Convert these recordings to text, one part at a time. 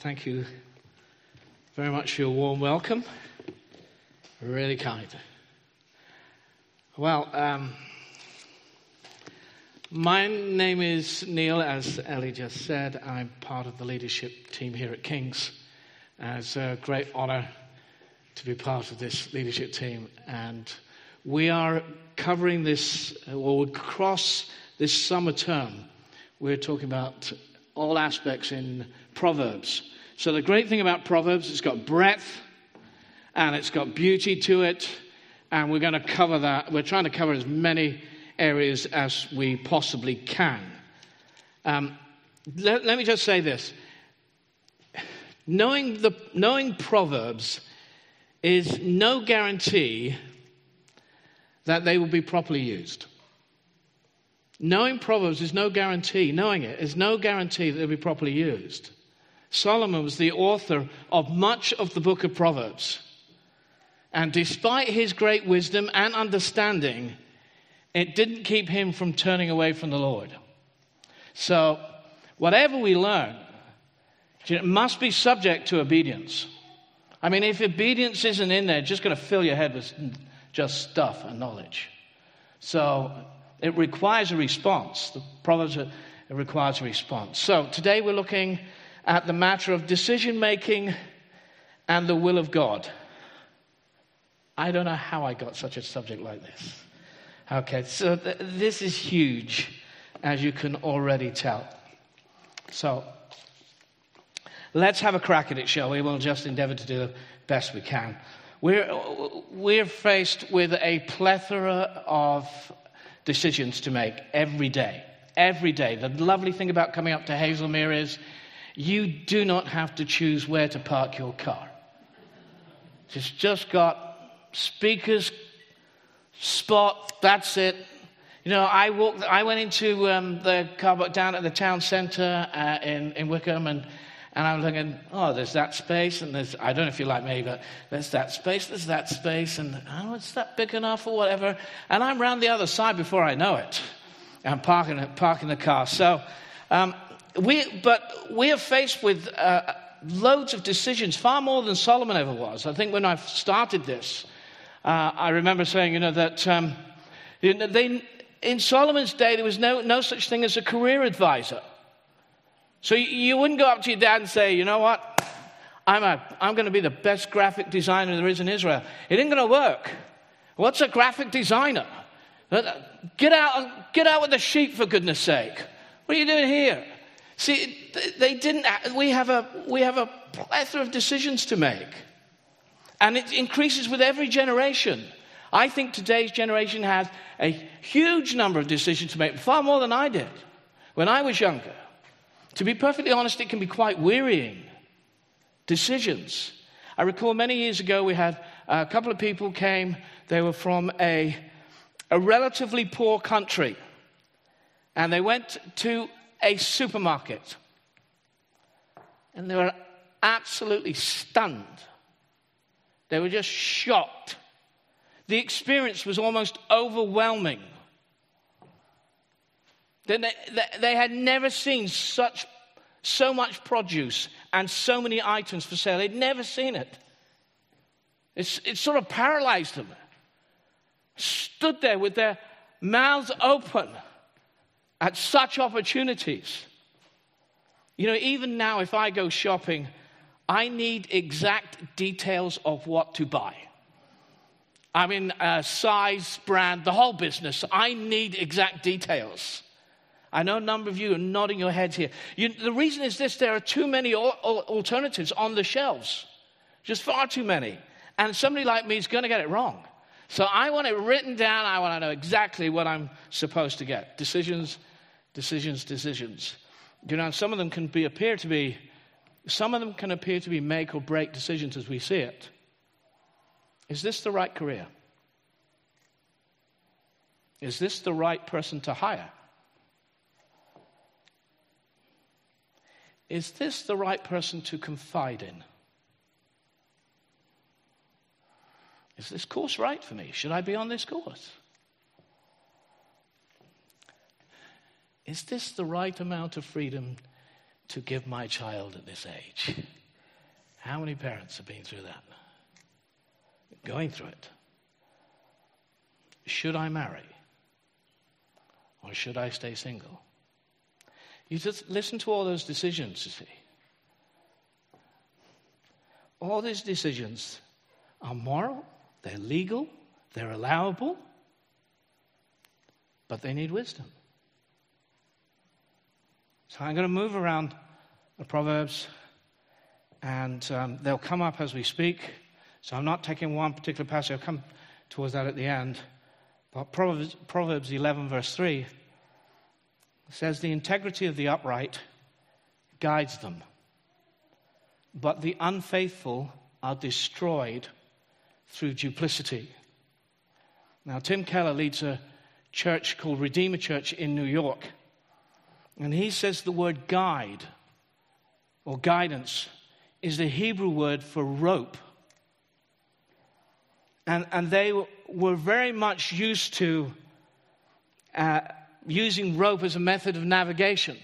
Thank you very much for your warm welcome. Really kind. Well, um, my name is Neil, as Ellie just said. I'm part of the leadership team here at King's. And it's a great honor to be part of this leadership team. And we are covering this, or across this summer term, we're talking about all aspects in Proverbs. So, the great thing about Proverbs, it's got breadth and it's got beauty to it. And we're going to cover that. We're trying to cover as many areas as we possibly can. Um, let, let me just say this knowing, the, knowing Proverbs is no guarantee that they will be properly used. Knowing Proverbs is no guarantee, knowing it is no guarantee that they'll be properly used. Solomon was the author of much of the book of Proverbs. And despite his great wisdom and understanding, it didn't keep him from turning away from the Lord. So, whatever we learn, it must be subject to obedience. I mean, if obedience isn't in there, it's just going to fill your head with just stuff and knowledge. So, it requires a response. The Proverbs requires a response. So today we're looking at the matter of decision making and the will of God. I don't know how I got such a subject like this. Okay, so th- this is huge, as you can already tell. So let's have a crack at it, shall we? We'll just endeavor to do the best we can. We're, we're faced with a plethora of decisions to make every day. Every day. The lovely thing about coming up to Haslemere is you do not have to choose where to park your car. It's just got speakers, spot, that's it. You know, I walked, I went into um, the car down at the town centre uh, in, in Wickham and and I'm thinking, oh, there's that space, and there's, I don't know if you like me, but there's that space, there's that space, and oh, it's that big enough or whatever. And I'm round the other side before I know it. I'm parking, parking the car. So, um, we, but we are faced with uh, loads of decisions, far more than Solomon ever was. I think when I started this, uh, I remember saying, you know, that um, they, in Solomon's day, there was no, no such thing as a career advisor. So you wouldn't go up to your dad and say, you know what? I'm, a, I'm going to be the best graphic designer there is in Israel. It ain't going to work. What's a graphic designer? Uh, get out, get out with the sheep, for goodness sake. What are you doing here? See, they didn't, uh, we have a, we have a plethora of decisions to make. And it increases with every generation. I think today's generation has a huge number of decisions to make, far more than I did when I was younger. To be perfectly honest, it can be quite wearying. Decisions. I recall many years ago we had a couple of people came, they were from a, a relatively poor country, and they went to a supermarket. And they were absolutely stunned. They were just shocked. The experience was almost overwhelming. They, they had never seen such, so much produce and so many items for sale. They'd never seen it. It's, it sort of paralyzed them. Stood there with their mouths open at such opportunities. You know, even now, if I go shopping, I need exact details of what to buy. I mean, uh, size, brand, the whole business. I need exact details. I know a number of you are nodding your heads here. You, the reason is this there are too many alternatives on the shelves, just far too many. And somebody like me is going to get it wrong. So I want it written down. I want to know exactly what I'm supposed to get. Decisions, decisions, decisions. You know, some of them can be, appear to be, some of them can appear to be make or break decisions as we see it. Is this the right career? Is this the right person to hire? Is this the right person to confide in? Is this course right for me? Should I be on this course? Is this the right amount of freedom to give my child at this age? How many parents have been through that? Going through it. Should I marry? Or should I stay single? You just listen to all those decisions, you see. All these decisions are moral, they're legal, they're allowable, but they need wisdom. So I'm going to move around the Proverbs, and um, they'll come up as we speak. So I'm not taking one particular passage, I'll come towards that at the end. But Proverbs, Proverbs 11, verse 3 says, The integrity of the upright guides them, but the unfaithful are destroyed through duplicity. Now, Tim Keller leads a church called Redeemer Church in New York, and he says the word guide or guidance is the Hebrew word for rope. And, and they were very much used to uh, using rope as a method of navigation.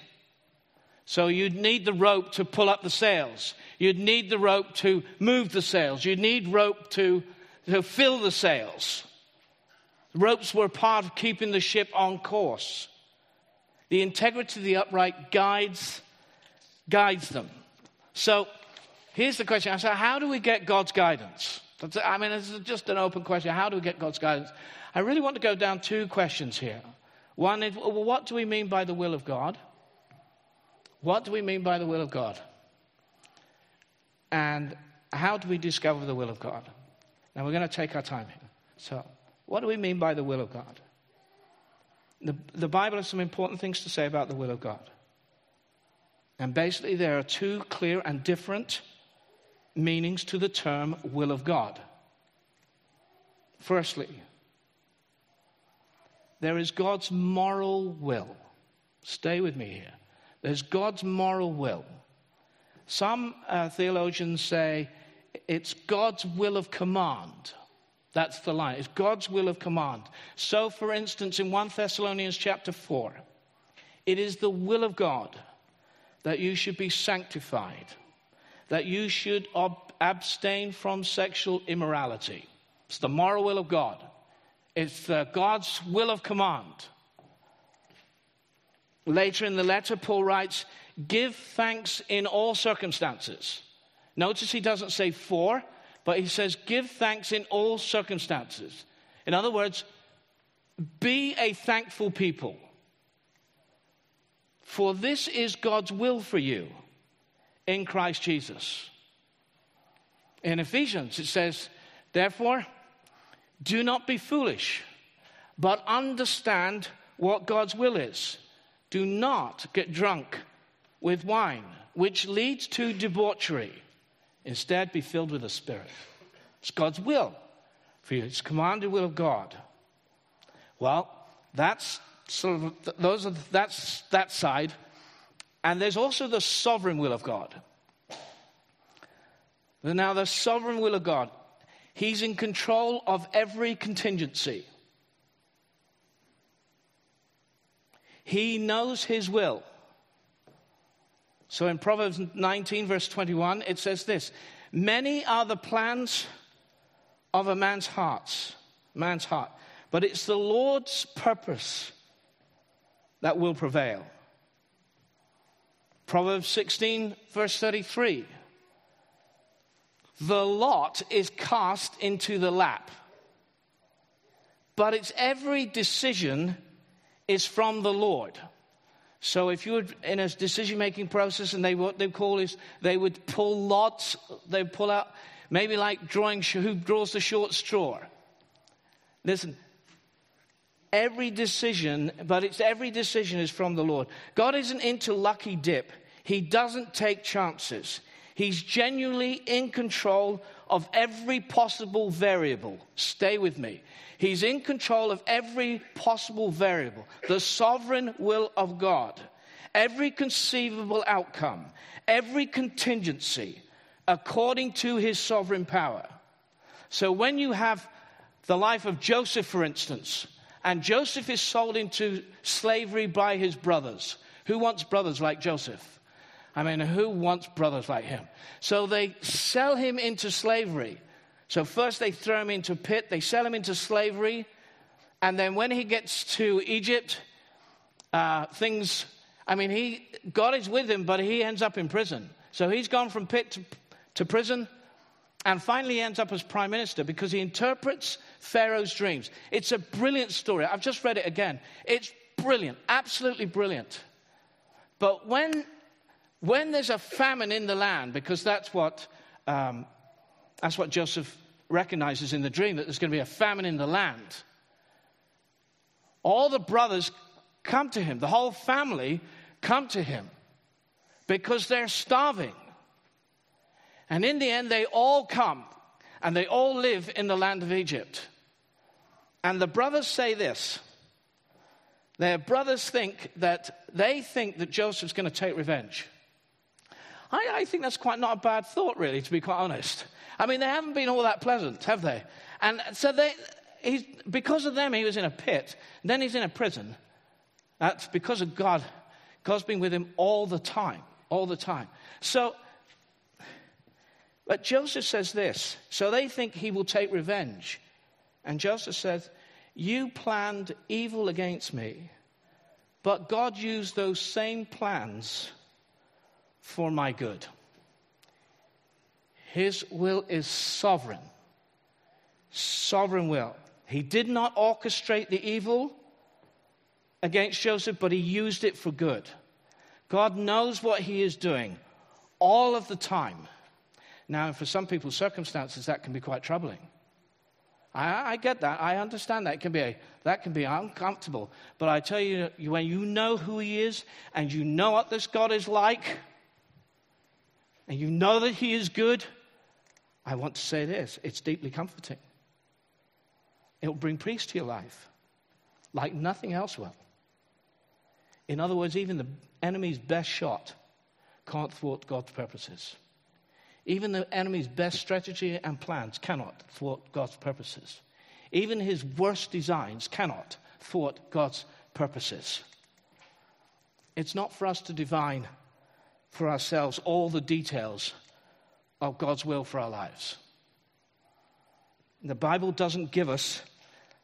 So you'd need the rope to pull up the sails. You'd need the rope to move the sails. You'd need rope to, to fill the sails. Ropes were part of keeping the ship on course. The integrity of the upright guides, guides them. So here's the question. I said, how do we get God's guidance? I mean, it's just an open question. How do we get God's guidance? I really want to go down two questions here. One is, well, what do we mean by the will of God? What do we mean by the will of God? And how do we discover the will of God? Now, we're going to take our time here. So, what do we mean by the will of God? The, the Bible has some important things to say about the will of God. And basically, there are two clear and different meanings to the term will of God. Firstly, there is God's moral will. Stay with me here. There's God's moral will. Some uh, theologians say it's God's will of command. That's the line. It's God's will of command. So, for instance, in 1 Thessalonians chapter 4, it is the will of God that you should be sanctified, that you should ob- abstain from sexual immorality. It's the moral will of God. It's uh, God's will of command. Later in the letter, Paul writes, Give thanks in all circumstances. Notice he doesn't say for, but he says, Give thanks in all circumstances. In other words, be a thankful people. For this is God's will for you in Christ Jesus. In Ephesians, it says, Therefore, do not be foolish, but understand what God's will is. Do not get drunk with wine, which leads to debauchery. Instead, be filled with the Spirit. It's God's will for you, it's commanded will of God. Well, that's sort of those are that's that side. And there's also the sovereign will of God. Now, the sovereign will of God He's in control of every contingency. He knows his will. So in Proverbs 19, verse 21, it says this Many are the plans of a man's heart, man's heart, but it's the Lord's purpose that will prevail. Proverbs 16, verse 33 the lot is cast into the lap. But its every decision is from the Lord. So if you were in a decision making process and they what they call is they would pull lots, they pull out maybe like drawing who draws the short straw. Listen, every decision, but it's every decision is from the Lord. God isn't into lucky dip. He doesn't take chances. He's genuinely in control of every possible variable. Stay with me. He's in control of every possible variable, the sovereign will of God, every conceivable outcome, every contingency, according to his sovereign power. So when you have the life of Joseph, for instance, and Joseph is sold into slavery by his brothers. Who wants brothers like Joseph? I mean, who wants brothers like him? So they sell him into slavery. So first they throw him into a pit, they sell him into slavery, and then when he gets to Egypt, uh, things, I mean, he, God is with him, but he ends up in prison. So he's gone from pit to, to prison, and finally ends up as prime minister because he interprets Pharaoh's dreams. It's a brilliant story. I've just read it again. It's brilliant, absolutely brilliant. But when, when there's a famine in the land, because that's what um, that's what Joseph recognizes in the dream that there's going to be a famine in the land. All the brothers come to him, the whole family come to him because they're starving. And in the end, they all come and they all live in the land of Egypt. And the brothers say this their brothers think that they think that Joseph's going to take revenge. I, I think that's quite not a bad thought, really, to be quite honest. I mean, they haven't been all that pleasant, have they? And so they, he's, because of them, he was in a pit. Then he's in a prison. That's because of God. God's been with him all the time, all the time. So, but Joseph says this. So they think he will take revenge. And Joseph says, You planned evil against me, but God used those same plans for my good. His will is sovereign. Sovereign will. He did not orchestrate the evil against Joseph, but he used it for good. God knows what he is doing all of the time. Now, for some people's circumstances, that can be quite troubling. I, I, get that. I understand that. It can be a, that can be uncomfortable. But I tell you, when you know who He is and you know what this God is like, and you know that He is good, I want to say this it's deeply comforting. It will bring peace to your life like nothing else will. In other words, even the enemy's best shot can't thwart God's purposes. Even the enemy's best strategy and plans cannot thwart God's purposes. Even his worst designs cannot thwart God's purposes. It's not for us to divine for ourselves all the details of God's will for our lives. The Bible doesn't give us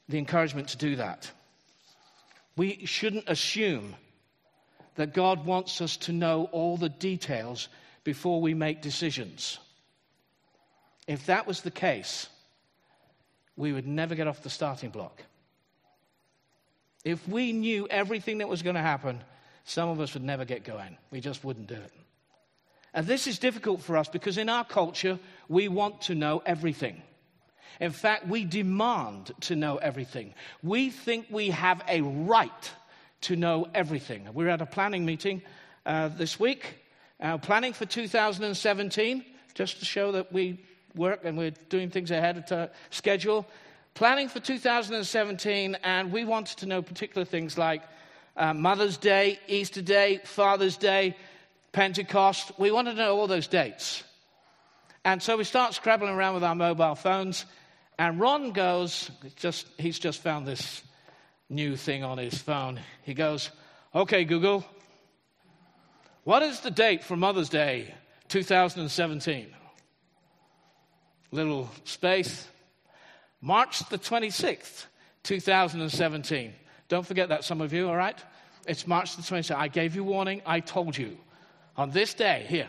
the encouragement to do that. We shouldn't assume that God wants us to know all the details before we make decisions. If that was the case, we would never get off the starting block. If we knew everything that was going to happen, some of us would never get going. We just wouldn't do it. And this is difficult for us because in our culture, we want to know everything. In fact, we demand to know everything. We think we have a right to know everything. We're at a planning meeting uh, this week, uh, planning for 2017, just to show that we work and we're doing things ahead of schedule. Planning for 2017, and we wanted to know particular things like uh, Mother's Day, Easter Day, Father's Day, Pentecost. We wanted to know all those dates. And so we start scrabbling around with our mobile phones. And Ron goes, just, he's just found this new thing on his phone. He goes, Okay, Google, what is the date for Mother's Day 2017? Little space. March the 26th, 2017. Don't forget that, some of you, all right? It's March the 26th. I gave you warning. I told you on this day here,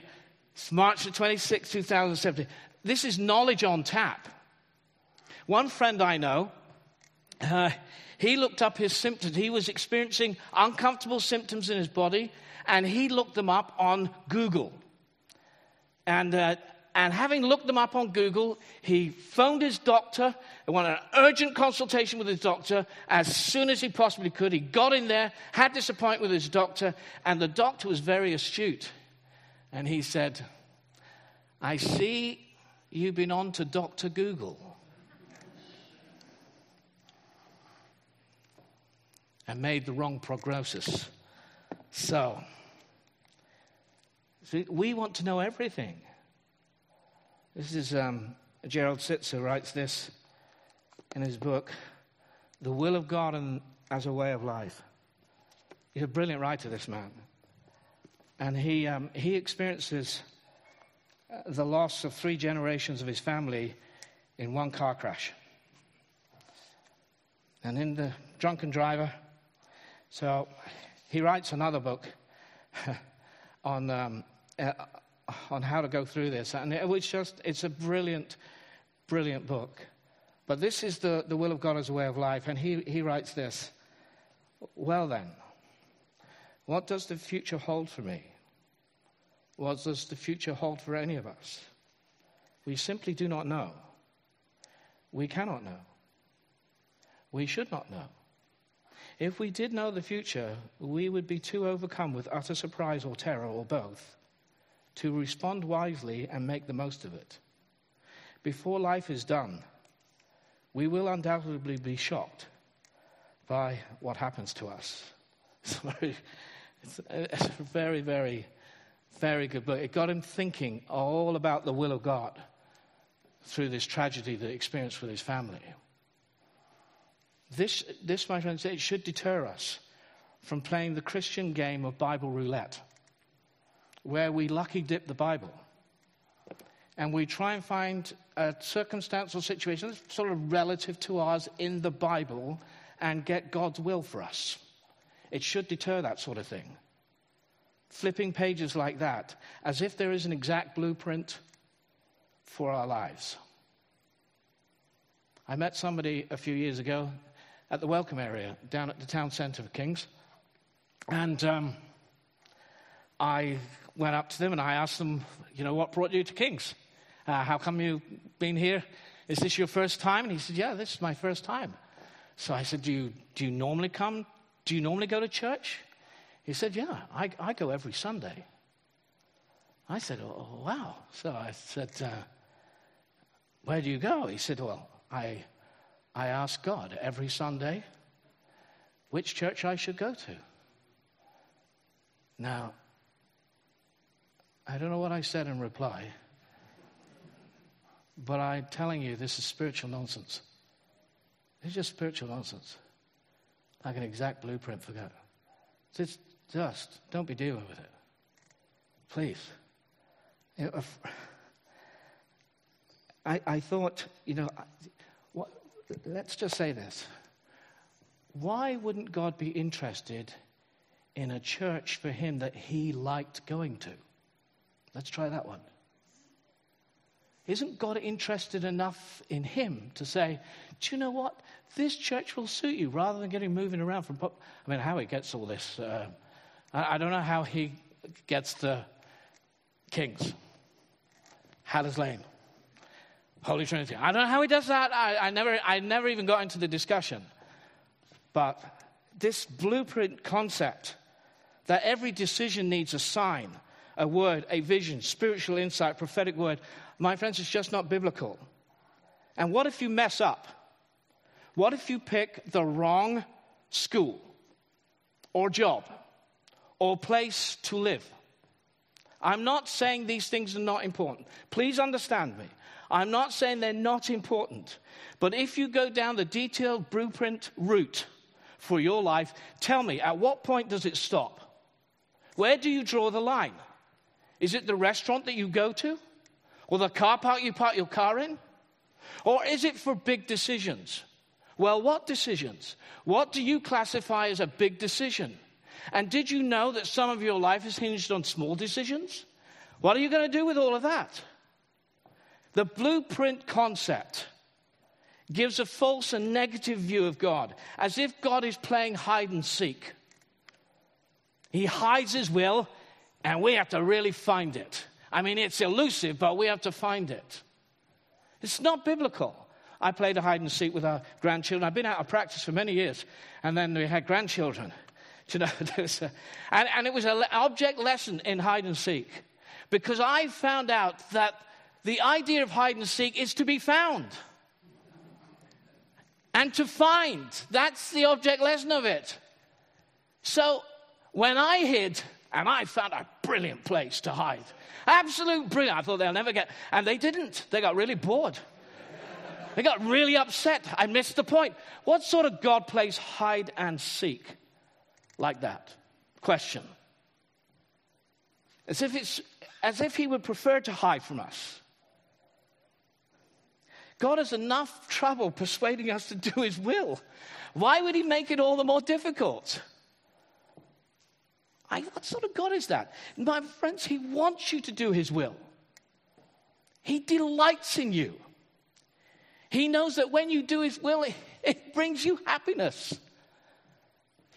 it's March the 26th, 2017. This is knowledge on tap. One friend I know, uh, he looked up his symptoms. He was experiencing uncomfortable symptoms in his body, and he looked them up on Google. And, uh, and having looked them up on Google, he phoned his doctor and wanted an urgent consultation with his doctor as soon as he possibly could. He got in there, had this appointment with his doctor, and the doctor was very astute. And he said, I see you've been on to Dr. Google. and made the wrong prognosis. So, we want to know everything. This is um, Gerald Sittser writes this in his book, The Will of God and, as a Way of Life. He's a brilliant writer, this man. And he, um, he experiences uh, the loss of three generations of his family in one car crash. And in the drunken driver, so he writes another book on, um, uh, on how to go through this. And it was just, it's a brilliant, brilliant book. But this is the, the will of God as a way of life. And he, he writes this Well, then, what does the future hold for me? What does the future hold for any of us? We simply do not know. We cannot know. We should not know. If we did know the future, we would be too overcome with utter surprise or terror or both to respond wisely and make the most of it. Before life is done, we will undoubtedly be shocked by what happens to us. It's, very, it's, it's a very, very, very good book. It got him thinking all about the will of God through this tragedy that he experienced with his family. This, this, my friends, it should deter us from playing the Christian game of Bible roulette, where we lucky dip the Bible and we try and find a circumstance or situation that's sort of relative to ours in the Bible and get God's will for us. It should deter that sort of thing. Flipping pages like that, as if there is an exact blueprint for our lives. I met somebody a few years ago at the welcome area down at the town centre of Kings, and um, I went up to them and I asked them, you know, what brought you to Kings? Uh, how come you've been here? Is this your first time? And he said, Yeah, this is my first time. So I said, Do you, do you normally come? Do you normally go to church? He said, Yeah, I, I go every Sunday. I said, Oh, wow. So I said, uh, Where do you go? He said, Well, I, I ask God every Sunday which church I should go to. Now, I don't know what I said in reply. But I'm telling you, this is spiritual nonsense. It's just spiritual nonsense. Like an exact blueprint for God. It's just, don't be dealing with it. Please. You know, I, I thought, you know, what, let's just say this. Why wouldn't God be interested in a church for him that he liked going to? Let's try that one. Isn't God interested enough in him to say, do you know what? This church will suit you rather than getting moving around from. Pop- I mean, how he gets all this. Uh, I, I, don't know how he gets the Kings, Haller's Lane, Holy Trinity. I don't know how he does that. I, I, never, I never even got into the discussion. But this blueprint concept that every decision needs a sign, a word, a vision, spiritual insight, prophetic word my friends, it's just not biblical. And what if you mess up? What if you pick the wrong school or job or place to live? I'm not saying these things are not important. Please understand me. I'm not saying they're not important. But if you go down the detailed blueprint route for your life, tell me, at what point does it stop? Where do you draw the line? Is it the restaurant that you go to? Or the car park you park your car in? Or is it for big decisions? Well, what decisions? What do you classify as a big decision? And did you know that some of your life is hinged on small decisions? What are you going to do with all of that? The blueprint concept gives a false and negative view of God, as if God is playing hide and seek. He hides his will, and we have to really find it. I mean, it's elusive, but we have to find it. It's not biblical. I played a hide and seek with our grandchildren. I've been out of practice for many years, and then we had grandchildren. You know, and, and it was an object lesson in hide and seek because I found out that the idea of hide and seek is to be found and to find. That's the object lesson of it. So when I hid, and I found a brilliant place to hide, Absolute brilliant. I thought they'll never get. And they didn't. They got really bored. They got really upset. I missed the point. What sort of God plays hide and seek like that? Question. As if, it's, as if he would prefer to hide from us. God has enough trouble persuading us to do his will. Why would he make it all the more difficult? I, what sort of God is that? My friends, he wants you to do his will. He delights in you. He knows that when you do his will, it, it brings you happiness.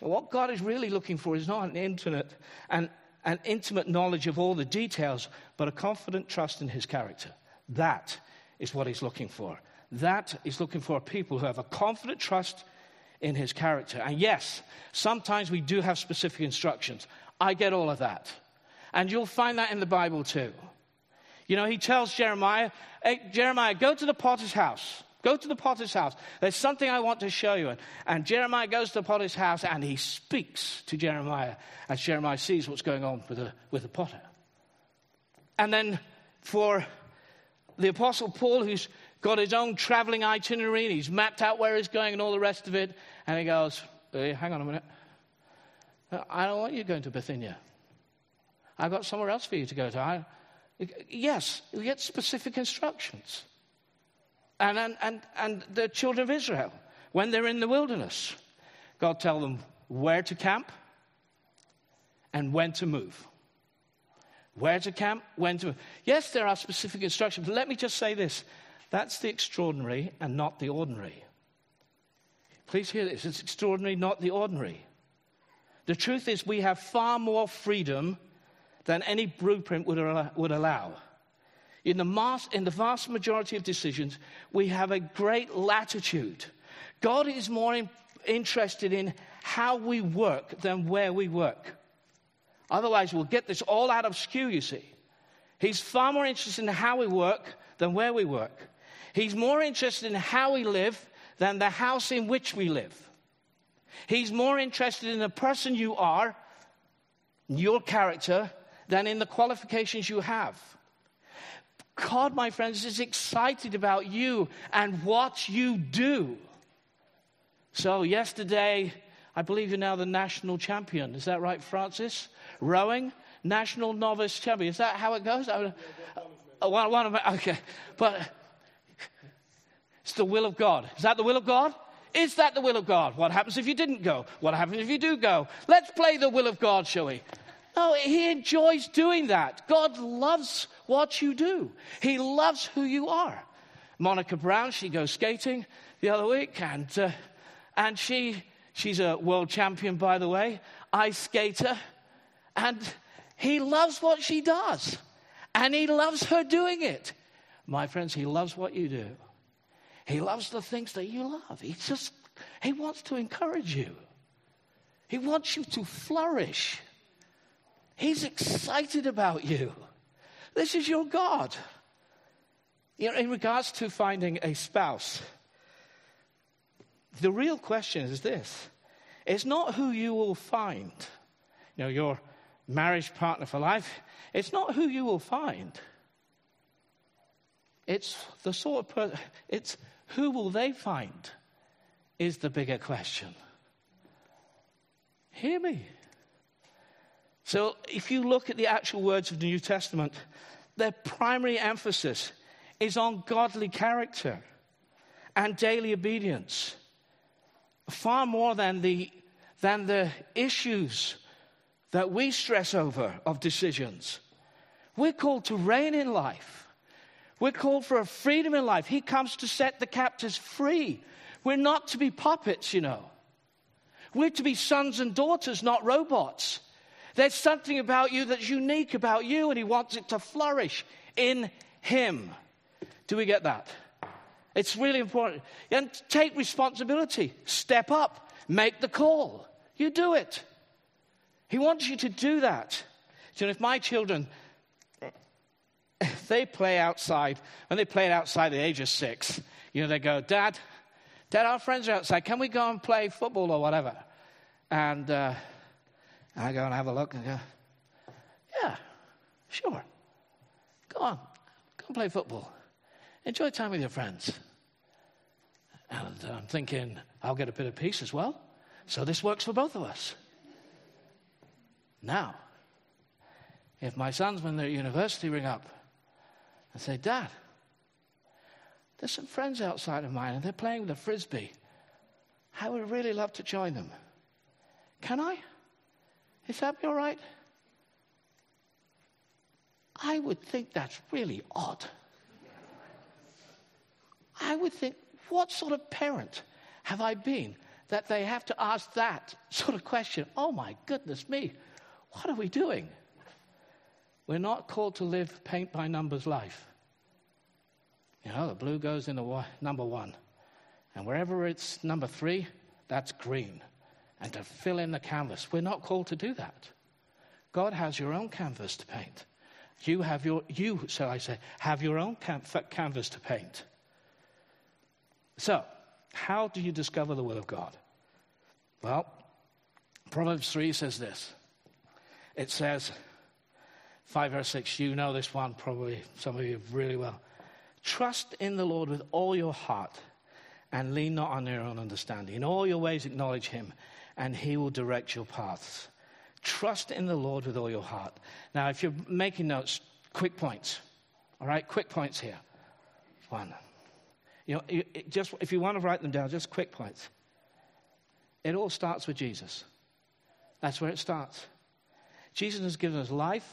what God is really looking for is not an intimate and an intimate knowledge of all the details, but a confident trust in his character. That is what he's looking for. That is looking for people who have a confident trust in his character. And yes, sometimes we do have specific instructions. I get all of that. And you'll find that in the Bible too. You know, he tells Jeremiah, hey, Jeremiah, go to the potter's house. Go to the potter's house. There's something I want to show you. And Jeremiah goes to the potter's house and he speaks to Jeremiah as Jeremiah sees what's going on with the, with the potter. And then for the Apostle Paul, who's got his own traveling itinerary and he's mapped out where he's going and all the rest of it, and he goes, hey, Hang on a minute. I don't want you going to Bithynia. I've got somewhere else for you to go to. I, yes, you get specific instructions. And, and, and, and the children of Israel, when they're in the wilderness, God tell them where to camp and when to move. Where to camp, when to. move. Yes, there are specific instructions, but let me just say this that's the extraordinary and not the ordinary. Please hear this it's extraordinary, not the ordinary. The truth is, we have far more freedom than any blueprint would, would allow. In the, mass, in the vast majority of decisions, we have a great latitude. God is more in, interested in how we work than where we work. Otherwise, we'll get this all out of skew, you see. He's far more interested in how we work than where we work. He's more interested in how we live than the house in which we live. He's more interested in the person you are, your character, than in the qualifications you have. God, my friends, is excited about you and what you do. So, yesterday, I believe you're now the national champion. Is that right, Francis? Rowing, national novice champion. Is that how it goes? Uh, one, one of my, okay. But it's the will of God. Is that the will of God? Is that the will of God? What happens if you didn't go? What happens if you do go? Let's play the will of God, shall we? No, he enjoys doing that. God loves what you do, he loves who you are. Monica Brown, she goes skating the other week, and, uh, and she, she's a world champion, by the way, ice skater, and he loves what she does, and he loves her doing it. My friends, he loves what you do. He loves the things that you love. He just, he wants to encourage you. He wants you to flourish. He's excited about you. This is your God. You know, in regards to finding a spouse, the real question is this it's not who you will find, you know, your marriage partner for life. It's not who you will find. It's the sort of person, it's who will they find is the bigger question. Hear me. So, if you look at the actual words of the New Testament, their primary emphasis is on godly character and daily obedience, far more than the, than the issues that we stress over of decisions. We're called to reign in life. We're called for a freedom in life. He comes to set the captives free. We're not to be puppets, you know. We're to be sons and daughters, not robots. There's something about you that's unique about you, and He wants it to flourish in Him. Do we get that? It's really important. And take responsibility. Step up. Make the call. You do it. He wants you to do that. So if my children they play outside, and they play outside at the age of six, you know, they go, Dad, Dad, our friends are outside. Can we go and play football or whatever? And uh, I go and have a look and go, Yeah, sure. Go on, go and play football. Enjoy time with your friends. And I'm thinking, I'll get a bit of peace as well. So this works for both of us. Now, If my sons, when they're at university, ring up and say, Dad, there's some friends outside of mine and they're playing with a frisbee. I would really love to join them. Can I? Is that all right? I would think that's really odd. I would think, what sort of parent have I been that they have to ask that sort of question? Oh my goodness me, what are we doing? We're not called to live paint by numbers life. You know, the blue goes into number one. And wherever it's number three, that's green. And to fill in the canvas. We're not called to do that. God has your own canvas to paint. You have your, you, shall I say, have your own canvas to paint. So, how do you discover the will of God? Well, Proverbs 3 says this. It says, 5 verse 6, you know this one probably, some of you really well. Trust in the Lord with all your heart and lean not on your own understanding. In all your ways acknowledge him, and he will direct your paths. Trust in the Lord with all your heart. Now, if you're making notes, quick points. All right, quick points here. One. You know, just if you want to write them down, just quick points. It all starts with Jesus. That's where it starts. Jesus has given us life,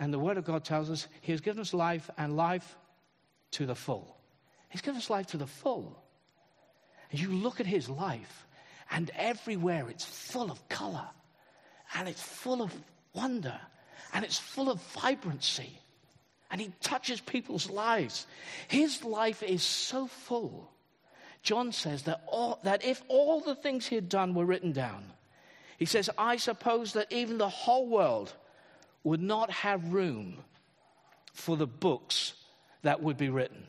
and the Word of God tells us He has given us life and life to the full. He's given us life to the full. And you look at His life, and everywhere it's full of color, and it's full of wonder, and it's full of vibrancy. And He touches people's lives. His life is so full. John says that, all, that if all the things he had done were written down, he says, I suppose that even the whole world would not have room for the books that would be written.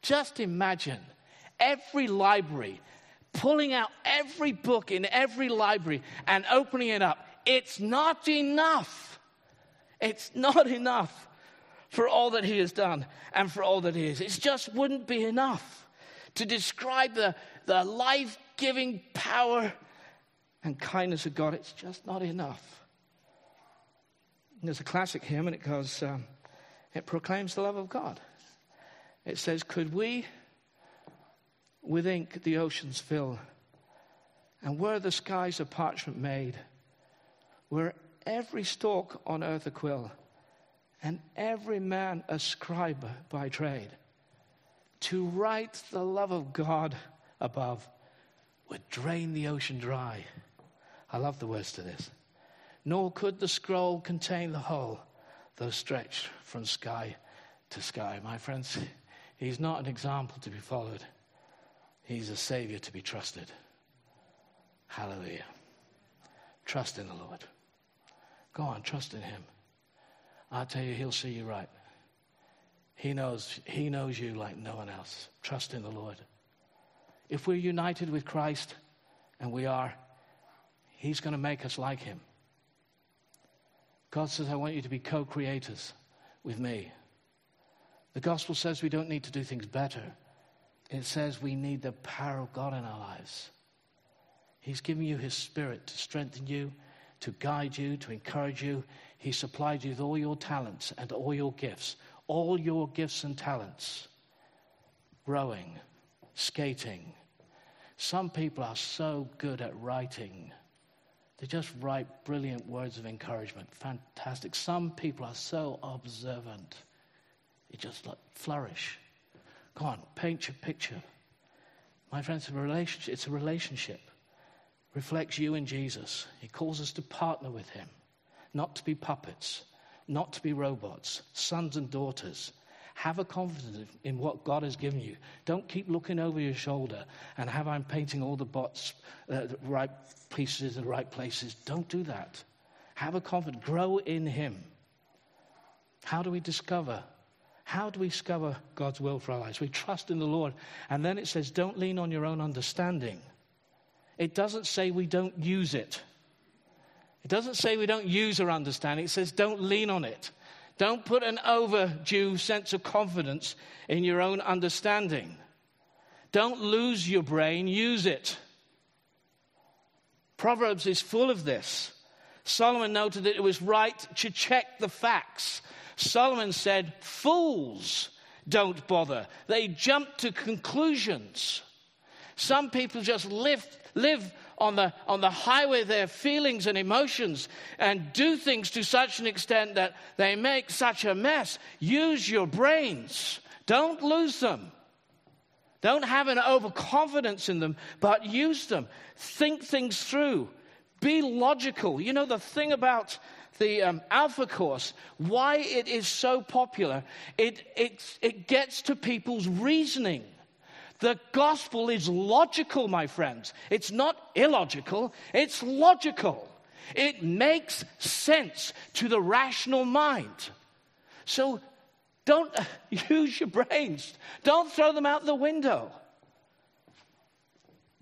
Just imagine every library pulling out every book in every library and opening it up. It's not enough. It's not enough for all that he has done and for all that he is. It just wouldn't be enough to describe the, the life giving power and kindness of God. It's just not enough. There's a classic hymn, and it goes, um, it proclaims the love of God. It says, Could we with ink the oceans fill, and were the skies of parchment made, were every stalk on earth a quill, and every man a scribe by trade, to write the love of God above would drain the ocean dry. I love the words to this. Nor could the scroll contain the whole, though stretched from sky to sky. My friends, He's not an example to be followed, He's a Savior to be trusted. Hallelujah. Trust in the Lord. Go on, trust in Him. I'll tell you, He'll see you right. He knows, he knows you like no one else. Trust in the Lord. If we're united with Christ, and we are, He's going to make us like Him. God says, I want you to be co creators with me. The gospel says we don't need to do things better. It says we need the power of God in our lives. He's given you His Spirit to strengthen you, to guide you, to encourage you. He supplied you with all your talents and all your gifts, all your gifts and talents. Rowing, skating. Some people are so good at writing. They just write brilliant words of encouragement. Fantastic. Some people are so observant. It just like flourish. Go on, paint your picture. My friends, it's a relationship. It's a relationship. Reflects you and Jesus. He calls us to partner with him, not to be puppets, not to be robots, sons and daughters. Have a confidence in what God has given you. Don't keep looking over your shoulder and have I'm painting all the bots, uh, the right pieces in the right places. Don't do that. Have a confidence. Grow in Him. How do we discover how do we discover God's will for our lives? We trust in the Lord. And then it says, don't lean on your own understanding. It doesn't say we don't use it. It doesn't say we don't use our understanding. It says don't lean on it. Don't put an overdue sense of confidence in your own understanding. Don't lose your brain, use it. Proverbs is full of this. Solomon noted that it was right to check the facts. Solomon said, Fools don't bother, they jump to conclusions. Some people just live, live on, the, on the highway of their feelings and emotions and do things to such an extent that they make such a mess. Use your brains, don't lose them. Don't have an overconfidence in them, but use them. Think things through. Be logical. You know, the thing about the um, Alpha Course, why it is so popular, it, it, it gets to people's reasoning. The gospel is logical, my friends. It's not illogical, it's logical. It makes sense to the rational mind. So don't use your brains, don't throw them out the window.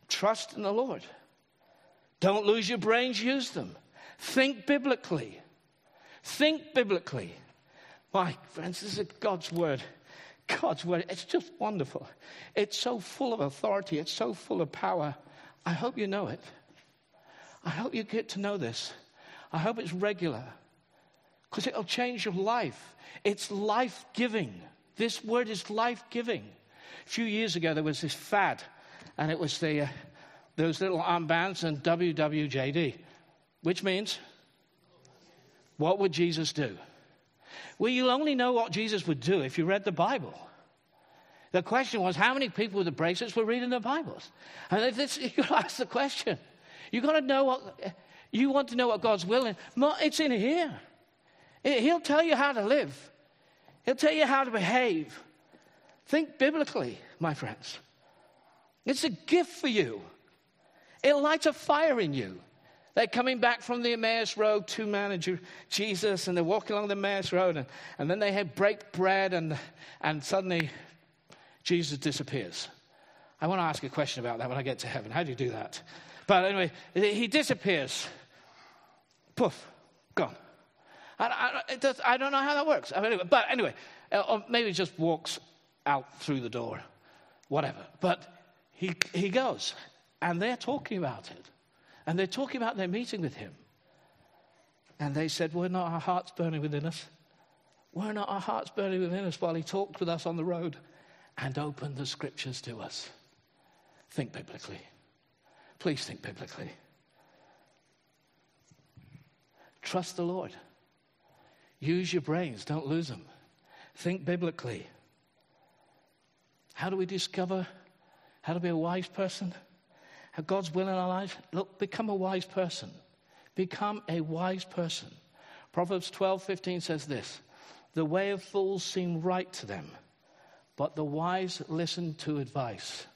Trust in the Lord. Don't lose your brains, use them. Think biblically. Think biblically. My friends, this is God's word. God's word, it's just wonderful. It's so full of authority, it's so full of power. I hope you know it. I hope you get to know this. I hope it's regular because it'll change your life. It's life giving. This word is life giving. A few years ago, there was this fad, and it was the, uh, those little armbands and WWJD, which means, what would Jesus do? Well, you'll only know what Jesus would do if you read the Bible. The question was, how many people with the bracelets were reading the Bibles? And this, you've got to ask the question. You've got to know what, you want to know what God's will is. It's in here. He'll tell you how to live. He'll tell you how to behave. Think biblically, my friends. It's a gift for you. It lights a fire in you. They're coming back from the Emmaus Road, two men and Jesus, and they're walking along the Emmaus Road, and, and then they have break bread, and, and suddenly Jesus disappears. I want to ask a question about that when I get to heaven. How do you do that? But anyway, he disappears. Poof, gone. I, I, does, I don't know how that works. Anyway, but anyway, uh, or maybe just walks out through the door, whatever. But he, he goes, and they're talking about it. And they're talking about their meeting with him. And they said, Were not our hearts burning within us? Were not our hearts burning within us while he talked with us on the road and opened the scriptures to us? Think biblically. Please think biblically. Trust the Lord. Use your brains, don't lose them. Think biblically. How do we discover how to be a wise person? God's will in our life, look, become a wise person. Become a wise person. Proverbs 12 15 says this The way of fools seem right to them, but the wise listen to advice.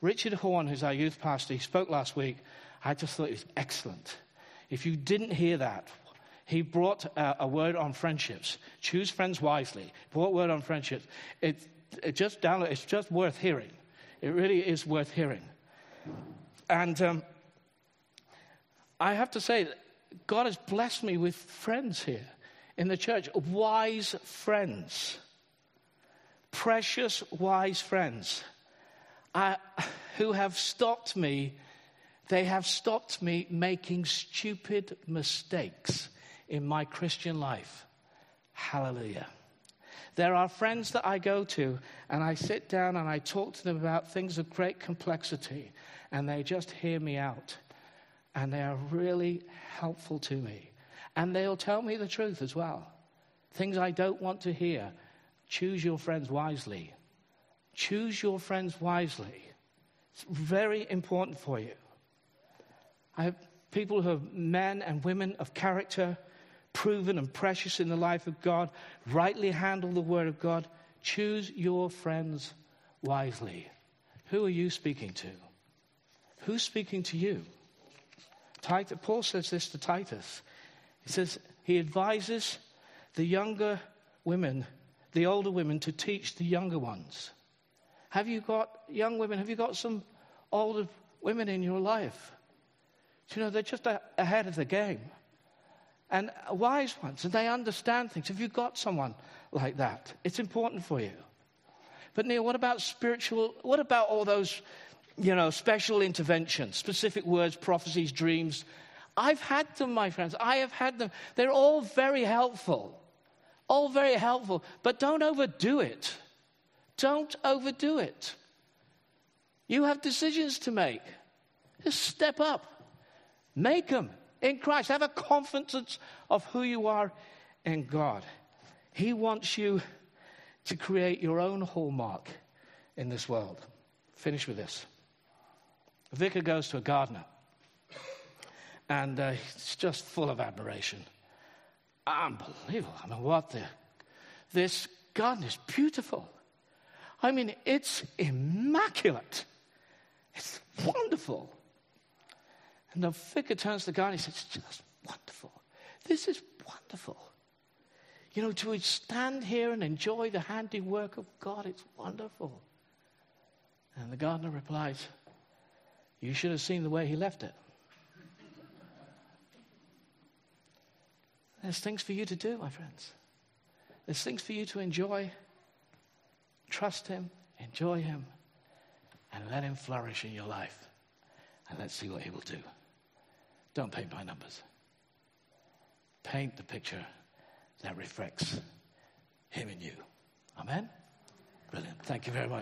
Richard Horn, who's our youth pastor, he spoke last week. I just thought it was excellent. If you didn't hear that, he brought a, a word on friendships. Choose friends wisely. Brought word on friendships. It, it just download, it's just worth hearing. It really is worth hearing. And um, I have to say, God has blessed me with friends here in the church, wise friends, precious, wise friends I, who have stopped me. They have stopped me making stupid mistakes in my Christian life. Hallelujah. There are friends that I go to and I sit down and I talk to them about things of great complexity and they just hear me out. And they are really helpful to me. And they'll tell me the truth as well. Things I don't want to hear. Choose your friends wisely. Choose your friends wisely. It's very important for you. I have people who are men and women of character, proven and precious in the life of God, rightly handle the word of God. Choose your friends wisely. Who are you speaking to? Who's speaking to you? Titus, Paul says this to Titus. He says he advises the younger women, the older women, to teach the younger ones. Have you got young women? Have you got some older women in your life? You know they're just ahead of the game, and wise ones, and they understand things. Have you got someone like that? It's important for you. But Neil, what about spiritual? What about all those you know, special interventions, specific words, prophecies, dreams. I've had them, my friends. I have had them. They're all very helpful. All very helpful. But don't overdo it. Don't overdo it. You have decisions to make. Just step up. Make them in Christ. Have a confidence of who you are in God. He wants you to create your own hallmark in this world. Finish with this. A vicar goes to a gardener, and uh, he's just full of admiration. Unbelievable. I mean, what the. This garden is beautiful. I mean, it's immaculate. It's wonderful. And the vicar turns to the gardener and says, It's just wonderful. This is wonderful. You know, to stand here and enjoy the handiwork of God, it's wonderful. And the gardener replies, You should have seen the way he left it. There's things for you to do, my friends. There's things for you to enjoy. Trust Him, enjoy Him, and let Him flourish in your life. And let's see what He will do. Don't paint by numbers. Paint the picture that reflects Him in you. Amen? Brilliant. Thank you very much.